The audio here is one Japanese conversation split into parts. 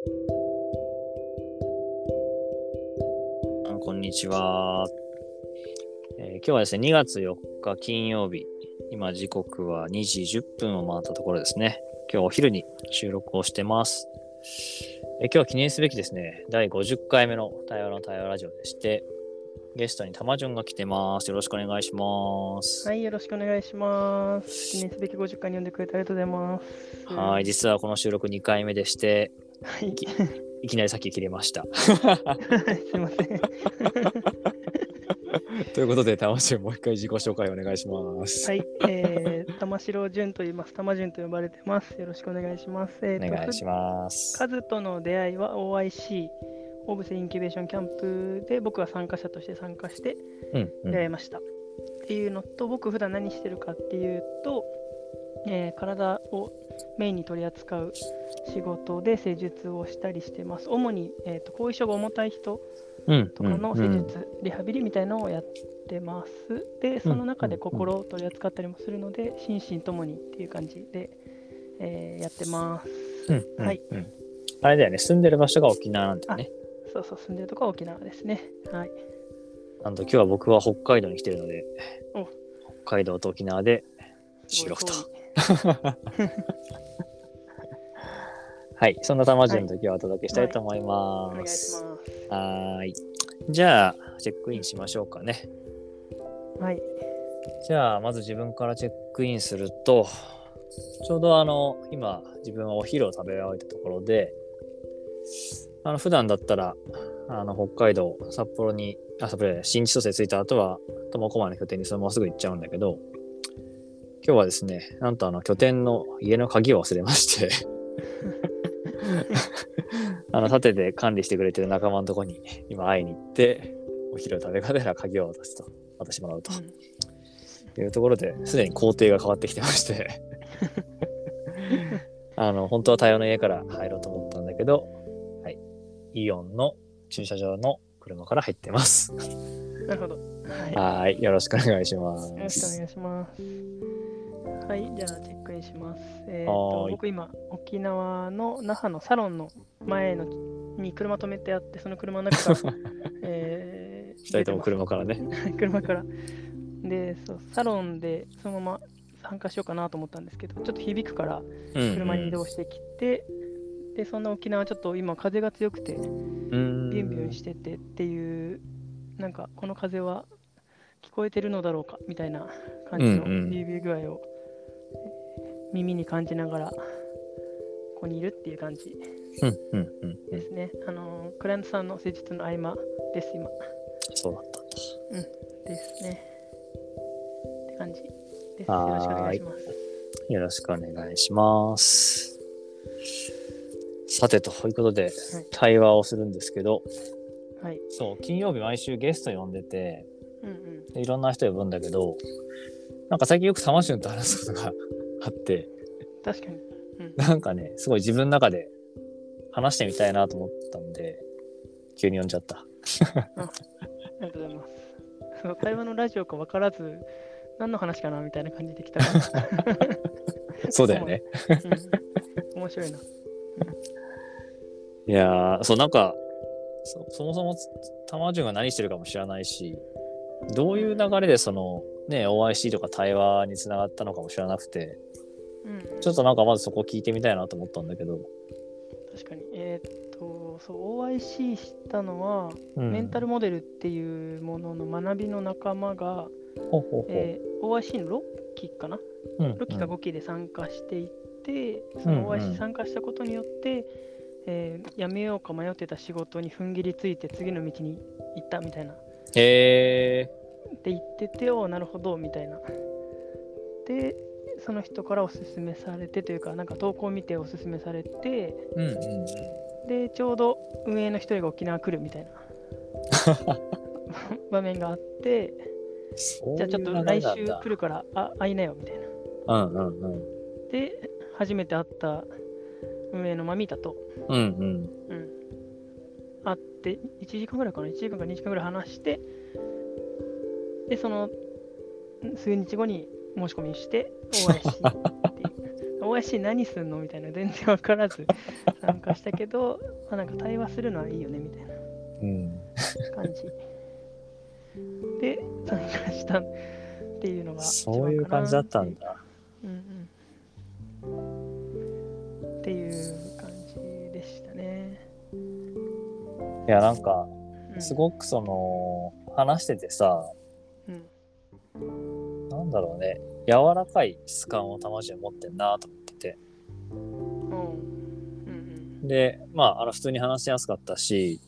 あこんにちは、えー今日はですね、2月4日金曜日、今時刻は2時10分を回ったところですね。今日お昼に収録をしてます。えー今日は記念すべきですね、第50回目の対話の対話ラジオでして、ゲストにたまじゅんが来てます。よろしくお願いします。はい、よろしくお願いします。記念すべき50回に呼んでくれてありがとうございます。はい、実はこの収録2回目でして、はい。きいきなりさっき切れました。すいません。ということで、たまじゅんもう一回自己紹介お願いします。はい、えー、玉城淳と言います。玉淳と呼ばれてます。よろしくお願いします。えお願いします。カズとの出会いは OIC、オブセインキュベーションキャンプで僕は参加者として参加してうん、うん出会いました。っていうのと、僕普段何してるかっていうと、えー体をメインに取り扱う仕事で施術をしたりしてます。主に、えー、と後遺症が重たい人うん、とかの施術、リハビリみたいなのをやってます。で、その中で心を取り扱ったりもするので、心身ともにっていう感じで、えーやってます。うんうんはい、うんあれだよね、住んでる場所が沖縄なんだよね。そうそう、住んでるとこは沖縄ですね。はい。なんと今日は僕は北海道に来てるのでお、北海道と沖縄です収録と。はい、そんな玉順と今日はお届けしたいと思いおます。はーい。じゃあ、チェックインしましょうかね。はい。じゃあ、まず自分からチェックインすると、ちょうどあの、今、自分はお昼を食べ終えたところで、あの、普段だったら、あの、北海道、札幌に、あ、札幌新千歳着いた後は、苫小牧の拠点にそのまますぐ行っちゃうんだけど、今日はですね、なんとあの、拠点の家の鍵を忘れまして、あの、縦で管理してくれてる仲間のとこに今会いに行って、お昼を食べがてら鍵を渡すと、渡してもらうと。いうところですでに工程が変わってきてまして あの本当は対応の家から入ろうと思ったんだけど、はい、イオンの駐車場の車から入ってます。なるほど。はい。はい、よろしくお願いしまよろしくおす。願いします。はい、じゃあチェックインします。えーはとーい僕今、沖縄の那覇のサロンの前のに車止めてあって、その車の中から、えー、二人とも車からね。車から。でそう、サロンでそのまま参加しようかなと思ったんですけど、ちょっと響くからうん車に移動してきて、で、そんな沖縄ちょっと今風が強くて、うんビュンビュンしててっていう、なんかこの風は聞こえてるのだろうかみたいな感じのうんうんビュービ具合を耳に感じながら、ここにいるっていう感じうんうんうんうでんすね。あの、クライアントさんの施術の合間です、今。そうだったんだ。ですね。って感じです。よろしくお願いします。よろしくお願いします。さてということで対話をするんですけど、はい。そう金曜日毎週ゲスト呼んでて、うんうん。でいろんな人呼ぶんだけど、なんか最近よくサマシュンと話すことが あって、確かに。うん。なんかね、すごい自分の中で話してみたいなと思ったんで、急に呼んじゃった。ありがとうございます。そう対話のラジオか分からず、何の話かなみたいな感じで来た。そうだよね。うん、面白いな。いやー、そう、なんか、そそもそも玉順が何してるかも知らないし、どういう流れでその、ね、OIC とか対話につながったのかも知らなくて、うん、ちょっとなんかまずそこ聞いてみたいなと思ったんだけど。確かに。えーっと、そう、OIC したのは、うん。メンタルモデルっていうものの学びの仲間が、ほうほうほう。えー OIC の6期かな？うん。6期か5期で参加していって、そうんうん。の OIC 参加したことによって、えー辞めようか迷ってた仕事に踏ん切りついて次の道に行ったみたいな。へえって言ってて、おなるほどみたいな。で、その人からおすすめされてというか、なんか投稿を見ておすすめされて、うんうんうん。で、ちょうど運営の一人が沖縄来るみたいな 場面があって、じゃあちょっと来週来るからあ会いなよみたいな。うんうんうん。で、初めて会った運営のマミータと、うんうん。うん、会って1時間ぐらいかな、1時間か2時間ぐらい話して、で、そのん数日後に申し込みして、OIC っていう。OIC 何すんの？みたいな。全然分からず参加したけど、まあ、なんか対話するのはいいよねみたいな。うん。感じ。で参加したっていうのがそういう感じだったんだ。いや、なんか、うん、すごくその、話しててさ、うん。なんだろうね、柔らかい質感を玉順持ってんなと思ってて。うんうんで、まあ、あの、普通に話しやすかったし、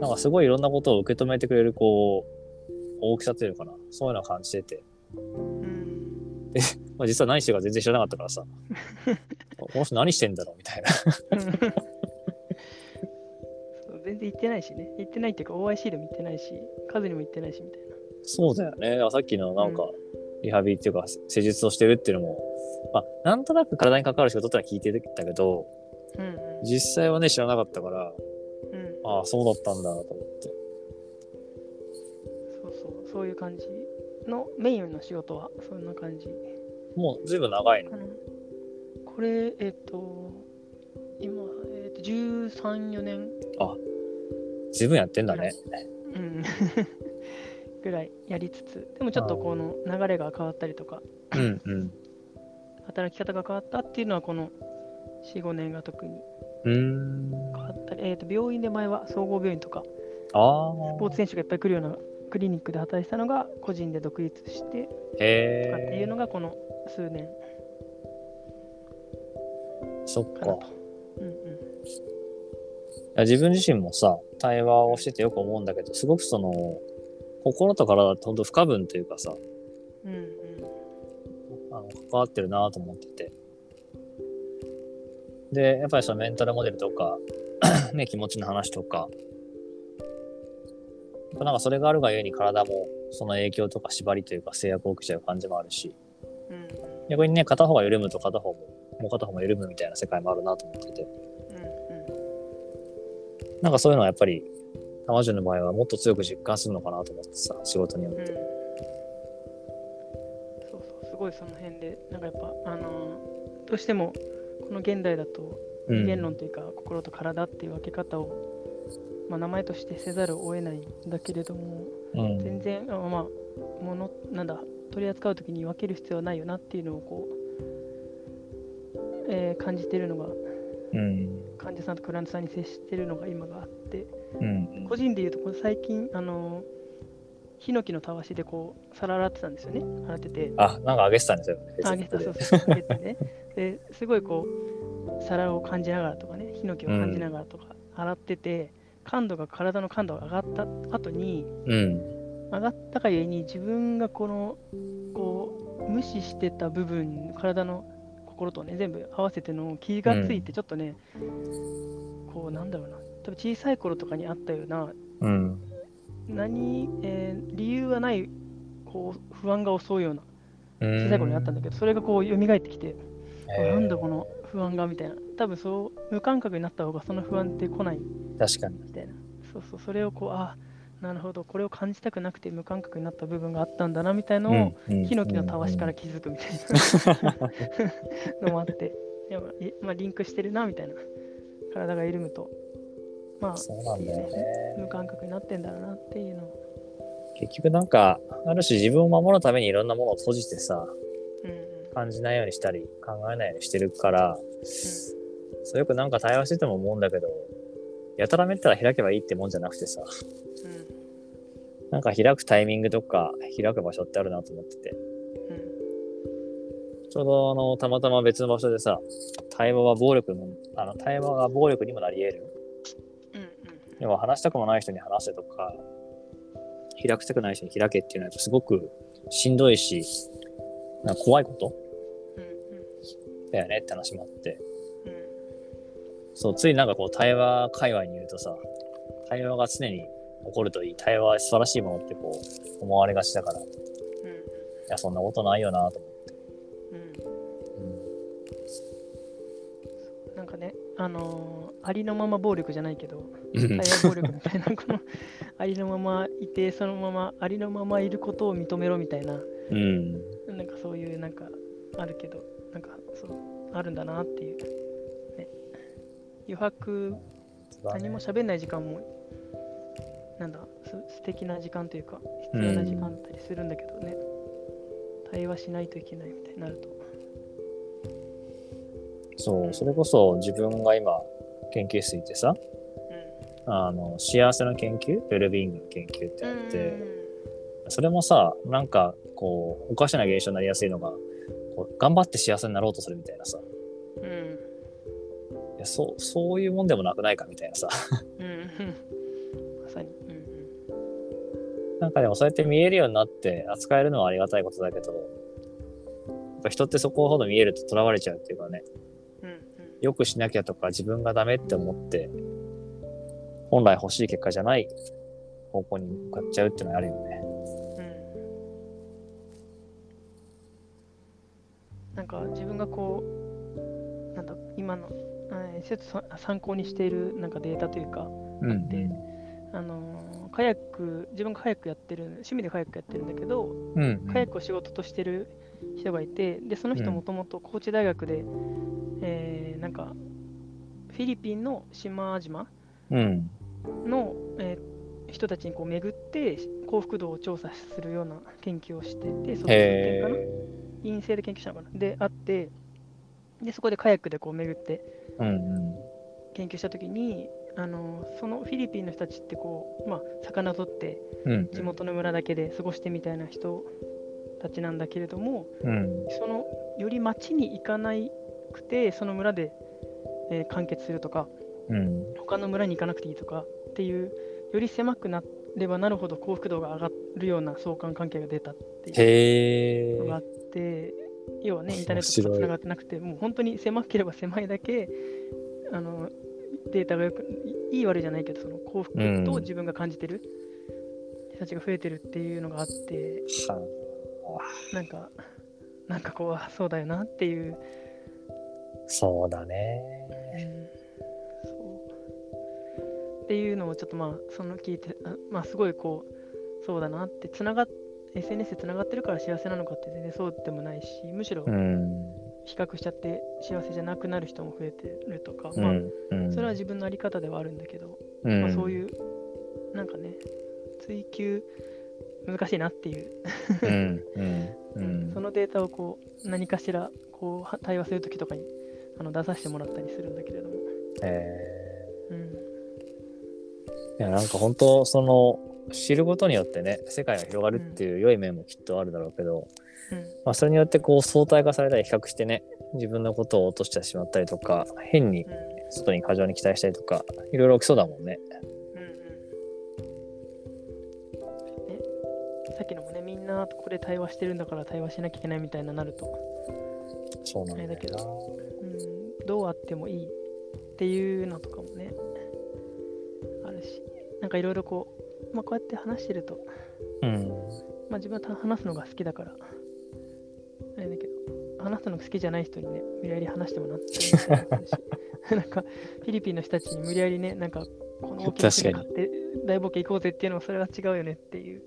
なんかすごいいろんなことを受け止めてくれる、こう、大きさというのかな、そういうのを感じてて、うん。うん。まあ、実は何してるか全然知らなかったからさ、この人何してんだろうみたいな。然行ってないしね。行ってないっていうか OIC でも行ってないし、数にも行ってないしみたいな。そうだよね。さっきのなんか、リハビリっていうか、施術をしてるっていうのも、まあ、なんとなく体に関わる仕事ってのは聞いてたけど、うんうん。実際はね、知らなかったから、うん、ああ、そうだったんだと思って。そうそう、そういう感じのメインの仕事はそんな感じもうずいぶん長いの？これ、えっ、と、今、えっ、と、13、4年、ずいぶんやってんだね。うん、ぐらいやりつつ、でもちょっとこの流れが変わったりとか、うんうん。働き方が変わったっていうのは、この4、5年が特に。変わったり、えっ、と、病院で前は総合病院とか、あスポーツ選手がいっぱい来るようなクリニックで働いてたのが、個人で独立してとかっていうのえ。が、この数年そっか。うんうん。自分自身もさ、対話をしててよく思うんだけど、すごくその、心と体って本当不可分というかさ、うんうん。あの関わってるなと思ってて。で、やっぱりそのメンタルモデルとか、ね、気持ちの話とか、なんかそれがあるがゆえに体もその影響とか縛りというか制約を受けちゃう感じもあるし、うんうん。逆にね、片方が緩むと片方も、もう片方も緩むみたいな世界もあるなと思ってて、うんなんかそういうのはやっぱり、玉順の場合はもっと強く実感するのかなと思ってさ、仕事によっうんうんて。そうそう、すごいその辺で、なんかやっぱ、あのーどうしてもこの現代だとうん人間論というか、心と体っていう分け方を、まあ、名前としてせざるを得ないんだけれども、うん。全然、あまあ、もの、なんだ、取り扱うときに分ける必要はないよなっていうのをこう、えー感じてるのが、うん。患者さんとクライアントさんに接してるのが今があって、うん。個人で言うと、これ最近、あのーヒノキのたわしでこう皿洗ってたんですよね、洗ってて。あ、なんかあげてたんですよね。あげた、そうそう、あげてね。ですごいこう、皿を感じながらとかね、ヒノキを感じながらとか、洗ってて、感度が、体の感度が上がった後に、うん。上がったがゆえに自分がこの、こう、無視してた部分、体の心とね、全部合わせての気がついて、ちょっとね、こう、なんだろうな、多分小さい頃とかにあったような、うん。何、えー理由はない、こう、不安が襲うような、小小さい頃にあったんだけど、それがこう、蘇ってきて、あへーなんだこの不安がみたいな。多分そう、無感覚になった方がその不安って来ない確かに。みたいな。そうそう、それをこう、あなるほど、これを感じたくなくて無感覚になった部分があったんだなみたいのを、ヒノキのたわしから気づくみたいな。のもあって、でもいまあ、リンクしてるなみたいな。体が緩むと、まあ、そうなんだよね。無感覚になってんだろうなっていうの。を。結局なんか、ある種自分を守るためにいろんなものを閉じてさ、うんうん。感じないようにしたり、考えないようにしてるから、そうよくなんか対話してても思うんだけど、やたらめったら開けばいいってもんじゃなくてさ、うんなんか開くタイミングとか、開く場所ってあるなと思ってて、うん。ちょうどあの、たまたま別の場所でさ、対話は暴力の、あの、対話が暴力にもなり得る。うんうん要は話したくもない人に話せとか、開きたくない人に開けっていうのはすごくしんどいし、なんか怖いこと？うんうん。だよねって話もあって、うん。そう、ついなんかこう対話界隈にいるとさ、対話が常に起こるといい、対話は素晴らしいものってこう思われがちだから、いうん。や、そんなことないよなと思って。うん。なんかね、あのーありのまま暴力じゃないけど、うん。対話暴力みたいな、このありのままいて、そのままありのままいることを認めろみたいな、うん。なんかそういうなんかあるけど、なんかそうあるんだなっていう、ね、余白何も喋んない時間もなんだす素敵な時間というか必要な時間だったりするんだけどね、対話しないといけないみたいになると。そう、それこそ自分が今研究室いてさ、あの、幸せの研究、ウェルビーイングの研究ってあって、それもさ、なんか、こう、おかしな現象になりやすいのが、こう頑張って幸せになろうとするみたいなさ、うんうん。いやそう、そういうもんでもなくないかみたいなさ、うんなんかでもそうやって見えるようになって扱えるのはありがたいことだけど、やっぱ人ってそこほど見えると囚われちゃうっていうかね、うんうん。よくしなきゃとか自分がダメって思って、本来欲しい結果じゃない方向に向かっちゃうっていうのはあるよね。うん。なんか自分がこうなんだ今のえー参考にしているなんかデータというかうんであのーカヤック自分がカヤックやってる趣味でカヤックやってるんだけどうん。カヤックを仕事としてる人がいてでその人うんもともと高知大学で、えーなんかフィリピンの島々うん。の、えー人たちにこう巡って幸福度を調査するような研究をしてて卒へ研かな？え。陰性で研究したのかな？であってでそこでカヤックでこう巡ってうんうん。研究した時にあのそのフィリピンの人たちってこうまあ魚取ってうん。地元の村だけで過ごしてみたいな人たちなんだけれどもうん。そのより町に行かなくてその村で、えー完結するとかうん。他の村に行かなくていいとかっていうより狭くなればなるほど幸福度が上がるような相関関係が出たっていうのがあ。って要はねインターネットとつながってなくてもう本当に狭ければ狭いだけあのデータがよくいいい悪いじゃないけどその幸福うん。と自分が感じてる人たちが増えてるっていうのがあって。はなんかなんかこうあそうだよなっていう。そうだね。そう。っていうのをちょっとまあその聞いてあまあすごいこうそうだなってつながっ SNS でつながってるから幸せなのかって全然そうでもないしむしろうん。比較しちゃって幸せじゃなくなる人も増えてるとか、うまあ。それは自分のあり方ではあるんだけど、うん、まあ、そういうなんかね追求難しいなっていう、うん。そのデータをこう何かしらこうは対話するときとかにあの出させてもらったりするんだけれども、えうん、ー、いや、なんか本当、その、知ることによってね、世界が広がるっていう良い面もきっとあるだろうけど、うん。まあ、それによってこう相対化されたり比較してね、自分のことを落としてしまったりとか、変にうん。外に過剰に期待したりとか、いろいろ起きそうだもんね。さっきのもね、みんなとここで対話してるんだから対話しなきゃいけないみたいななると、そうなんだよあれだけな。うん、どうあってもいいっていうのとかもね、あるし、なんかいろいろこう、まあ、こうやって話してると、うん。まあ、自分は話すのが好きだから、あれだけど、話すのが好きじゃない人にね、無理やり話してもなって なんか、フィリピンの人たちに無理やりね、なんか、この大きな船買って大冒険行こうぜっていうのもそれは違うよねっていう。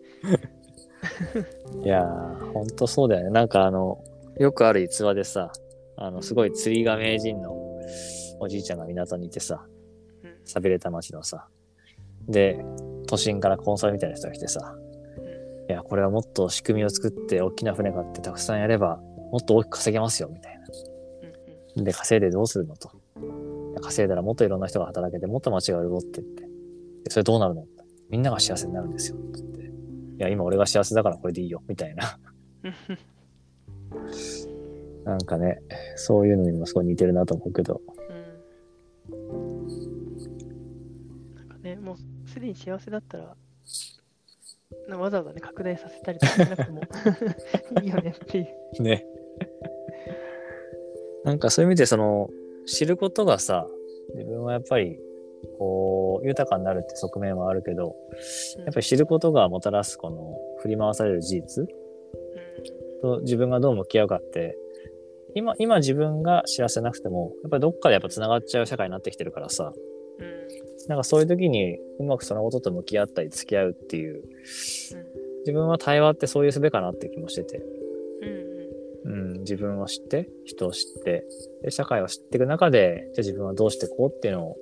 いやー、ほんとそうだよね。なんかあの、よくある逸話でさ、あの、すごい釣りが名人のおじいちゃんが港にいてさ、うん寂れた町のさ、で、都心からコンサルみたいな人が来てさ、いや、これはもっと仕組みを作って大きな船買ってたくさんやれば、もっと大きく稼げますよ、みたいな。うんで、稼いでどうするのと。稼いだらもっといろんな人が働けて、もっと街が潤ってって。でそれどうなるの？みんなが幸せになるんですよ。って言って。いや、今俺が幸せだからこれでいいよ、みたいな。うんなんかね、そういうのにもすごい似てるなと思うけど。すでに幸せだったら、なわざわざね、拡大させたりとかしなくても いいよねっていう。ね。なんかそういう意味でその知ることがさ自分はやっぱりこう豊かになるって側面はあるけどやっぱり知ることがもたらすこの振り回される事実と自分がどう向き合うかって今今自分が幸せなくてもやっぱりどっかでやっぱつながっちゃう社会になってきてるからさうん。うんなんかそういう時にうまくそのことと向き合ったり付き合うっていう自分は対話ってそういう術かなって気もしてて。うんうん。うん、自分を知って、人を知って、で社会を知っていく中で、じゃあ自分はどうしてこうっていうのを、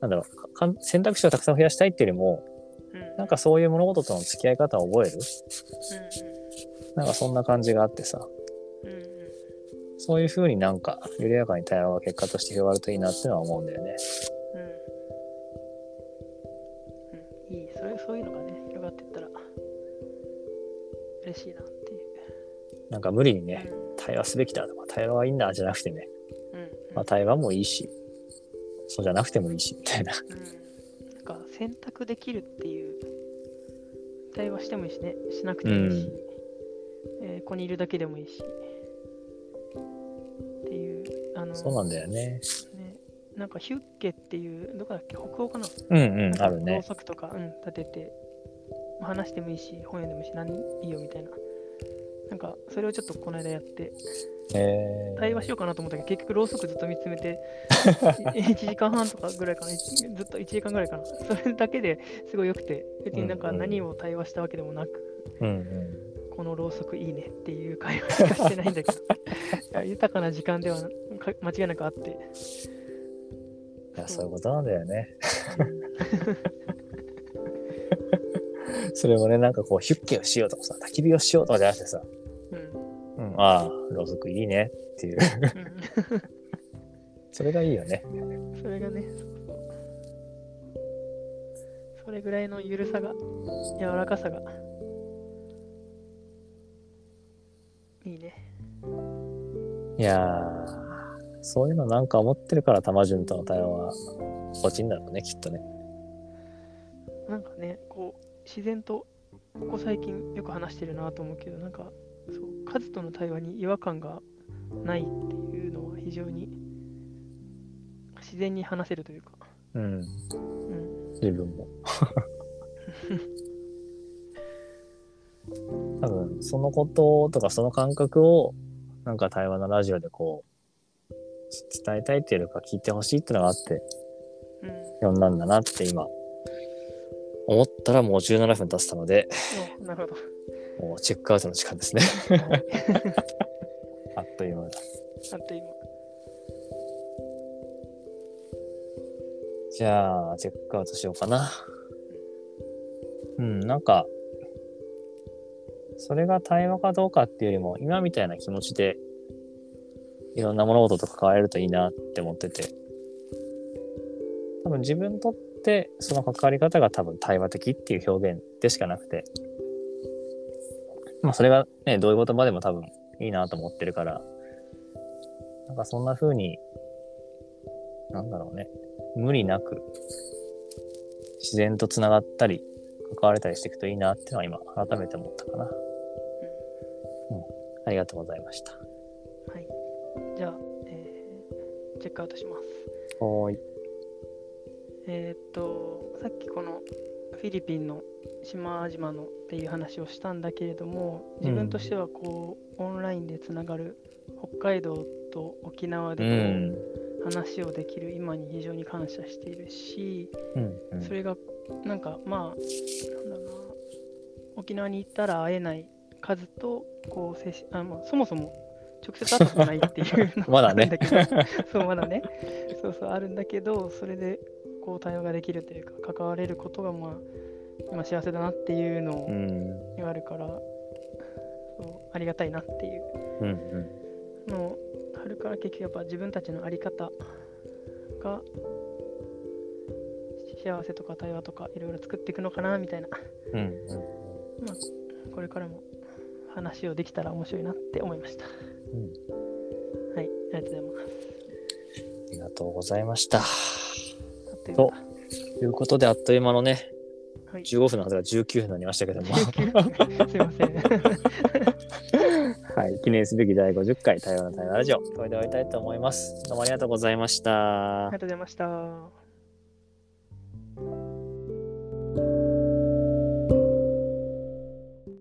なんだろう、選択肢をたくさん増やしたいっていうよりも、うん。なんかそういう物事との付き合い方を覚える、うなんかそんな感じがあってさ、んうんうん。そういう風になんか緩やかに対話が結果として広がるといいなっていうのは思うんだよね。それそういうのがね広がってったら嬉しいなっていう、なんか無理にね、うん。対話すべきだとか、対話はいいんだじゃなくてね、うんうん。まあ対話もいいし、そうじゃなくてもいいし、みたいな。うん、なんか選択できるっていう対話してもいいしねしなくてもいいし、えーここにいるだけでもいいし。っていうあのそうなんだよね。ね、なんかヒュッケっていうどこだっけ？北欧かな？うんうん、あるろうね。そくとか、うん、立てて、まあ話してもいいし、本読んでもいいし、何？いいよみたいな。なんか、それをちょっとこの間やって、えー、対話しようかなと思ったけど、結局、ろうそくずっと見つめて、1時間半とかぐらいかな、いずっと1時間ぐらいかな？それだけですごい良くて、別になんかうんうん何を対話したわけでもなく、うんうん。このろうそくいいねっていう会話しかしてないんだけど、いや豊かな時間ではか間違いなくあって。いや、そういうことなんだよね。それもね、なんかこう、ヒュッケをしようとかさ、焚き火をしようとかじゃなくてさ、うんうん、ああ、ろうそくいいねっていう、う んそれがいいよね。それがね、それぐらいのゆるさが、柔らかさが、いいね。いやー、そういうのなんか思ってるから、玉順との対話は落ちんだろうね、きっとね。なんかね、こう、自然と、ここ最近よく話してるなと思うけど、なんか、そう、カズとの対話に違和感がないっていうのは非常に自然に話せるというか、うん、うん、自分も。多分、そのこととかその感覚を、なんか対話のラジオでこう、伝えたいっていうよりか聞いてほしいっていうのがあって、うん。呼んだんだなって今、思ったらもう17分経ってたので、おなるほど。もうチェックアウトの時間ですね。はい あっという間だ。あっと今。じゃあ、チェックアウトしようかな。うん、なんか、それが対話かどうかっていうよりも、今みたいな気持ちで、いろんな物事と関われるといいなって思ってて、多分自分にとって、その関わり方が多分対話的っていう表現でしかなくて、まあそれがね、どういう言葉でも多分いいなと思ってるから、なんかそんな風に、なんだろうね、無理なく自然とつながったり関われたりしていくといいなっていうのは今改めて思ったかな。うん。ありがとうございました。はい。じゃあ、えーチェックアウトします。はーい。えーっと、さっきこのフィリピンの島々のっていう話をしたんだけれども、自分としてはこう、オンラインでつながる北海道と沖縄うでこう、ん。話をできる今に非常に感謝しているし、うん。うんそれがなんかまあ、なんだろうな、沖縄に行ったら会えない数とこう接しあ、まあ、そもそも直接会ったことないっていうの まだねそうまだねそうそうあるんだけど それでこう対話ができるというか関われることがまあ今幸せだなっていうのうん。があるから、そうありがたいなっていううん。うん。のをあるから結局やっぱ自分たちの在り方が幸せとか対話とかいろいろ作っていくのかなみたいな、うん。うん。まあ、これからも話をできたら面白いなって思いました。うんはい、ありがとうございます。ありがとうございました。とということで、あっという間のね、はい、15分のはずが19分になりましたけども、19すいません。はい、記念すべき第50回対話の対話ラジオ、これで終わりたいと思います。どうもありがとうございましたありが。とうございました。